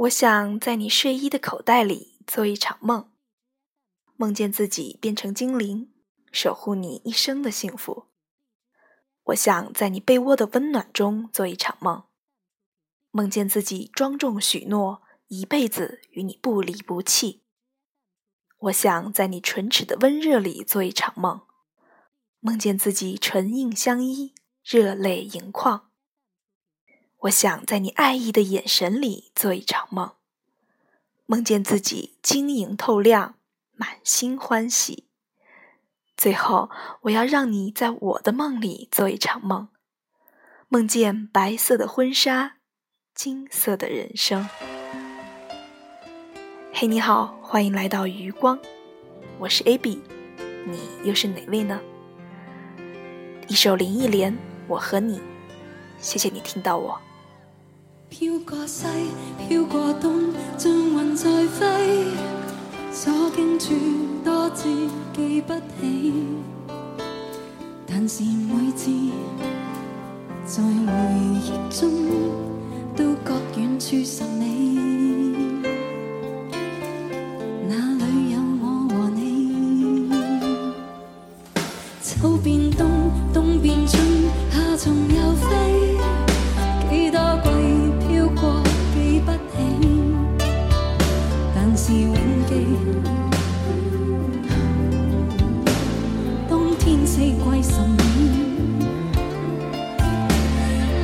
我想在你睡衣的口袋里做一场梦，梦见自己变成精灵，守护你一生的幸福。我想在你被窝的温暖中做一场梦，梦见自己庄重许诺一辈子与你不离不弃。我想在你唇齿的温热里做一场梦，梦见自己唇印相依，热泪盈眶。我想在你爱意的眼神里做一场梦，梦见自己晶莹透亮，满心欢喜。最后，我要让你在我的梦里做一场梦，梦见白色的婚纱，金色的人生。嘿，你好，欢迎来到余光，我是 AB，你又是哪位呢？一首林忆莲，我和你，谢谢你听到我。飘过西，飘过东，像云在飞。所经处多次记不起，但是每次在回忆中，都觉远处是你。哪里有我和你？秋变冬，冬变春，夏虫但是永记。冬天四季十年，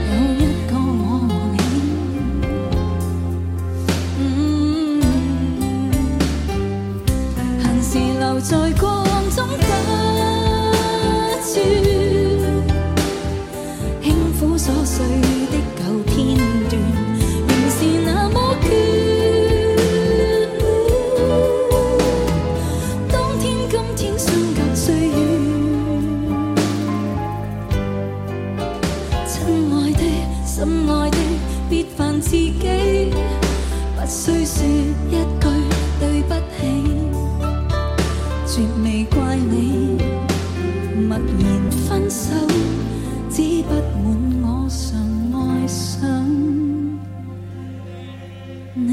有一个我和你。嗯，恨是留在过往中不转。的，别烦自己，不需说一句对不起，绝未怪你，默然分手。只不满我常爱上你。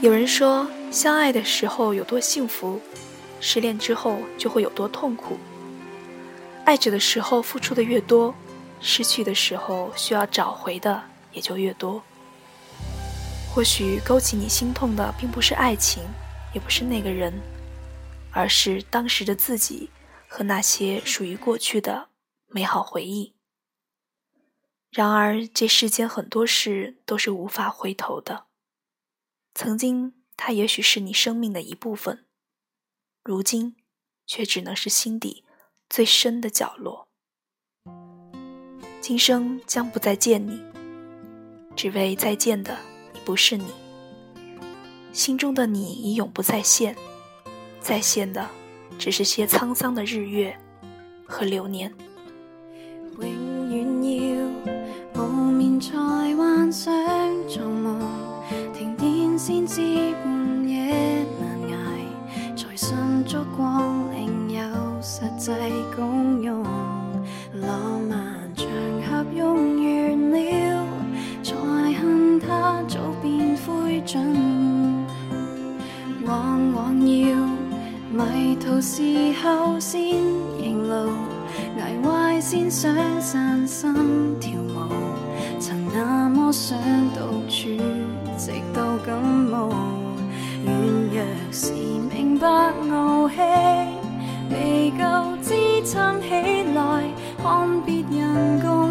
有人说，相爱的时候有多幸福，失恋之后就会有多痛苦。爱着的时候付出的越多，失去的时候需要找回的也就越多。或许勾起你心痛的并不是爱情，也不是那个人，而是当时的自己和那些属于过去的美好回忆。然而，这世间很多事都是无法回头的。曾经，它也许是你生命的一部分，如今，却只能是心底最深的角落。今生将不再见你，只为再见的已不是你。心中的你已永不再现，再现的只是些沧桑的日月和流年。永远要无眠才幻想做梦，停电先知半夜难挨，才信烛后先认路。挨坏先想散心跳舞，曾那么想独处，直到感冒。软弱时明白傲气，未够支撑起来，看别人共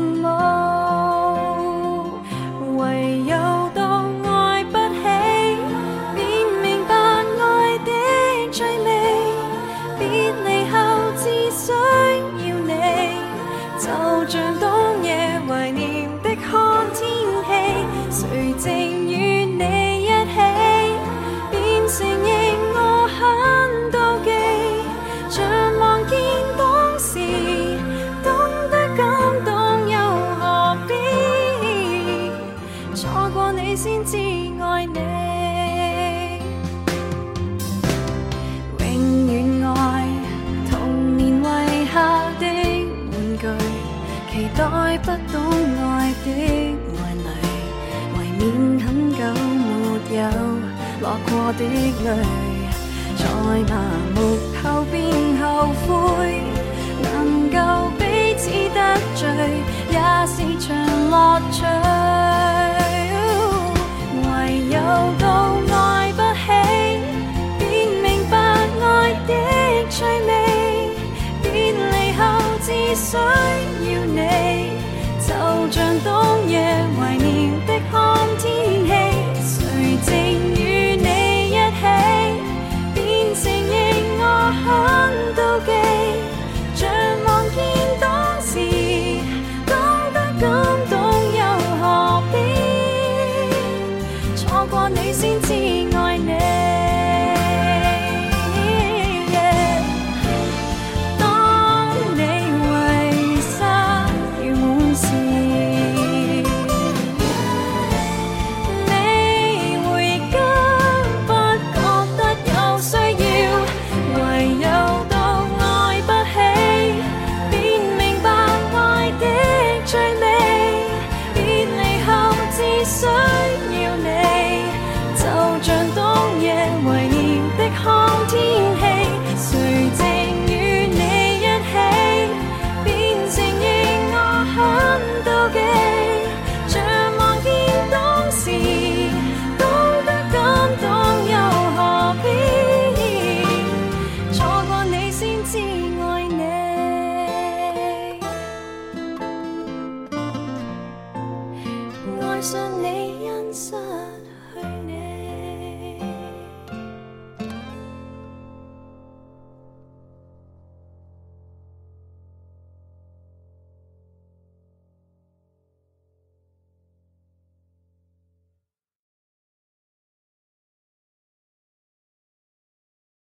真的待不懂爱的爱侣怀免很久没有落过的泪在麻木后便后悔能够彼此得罪也是场乐趣 home. so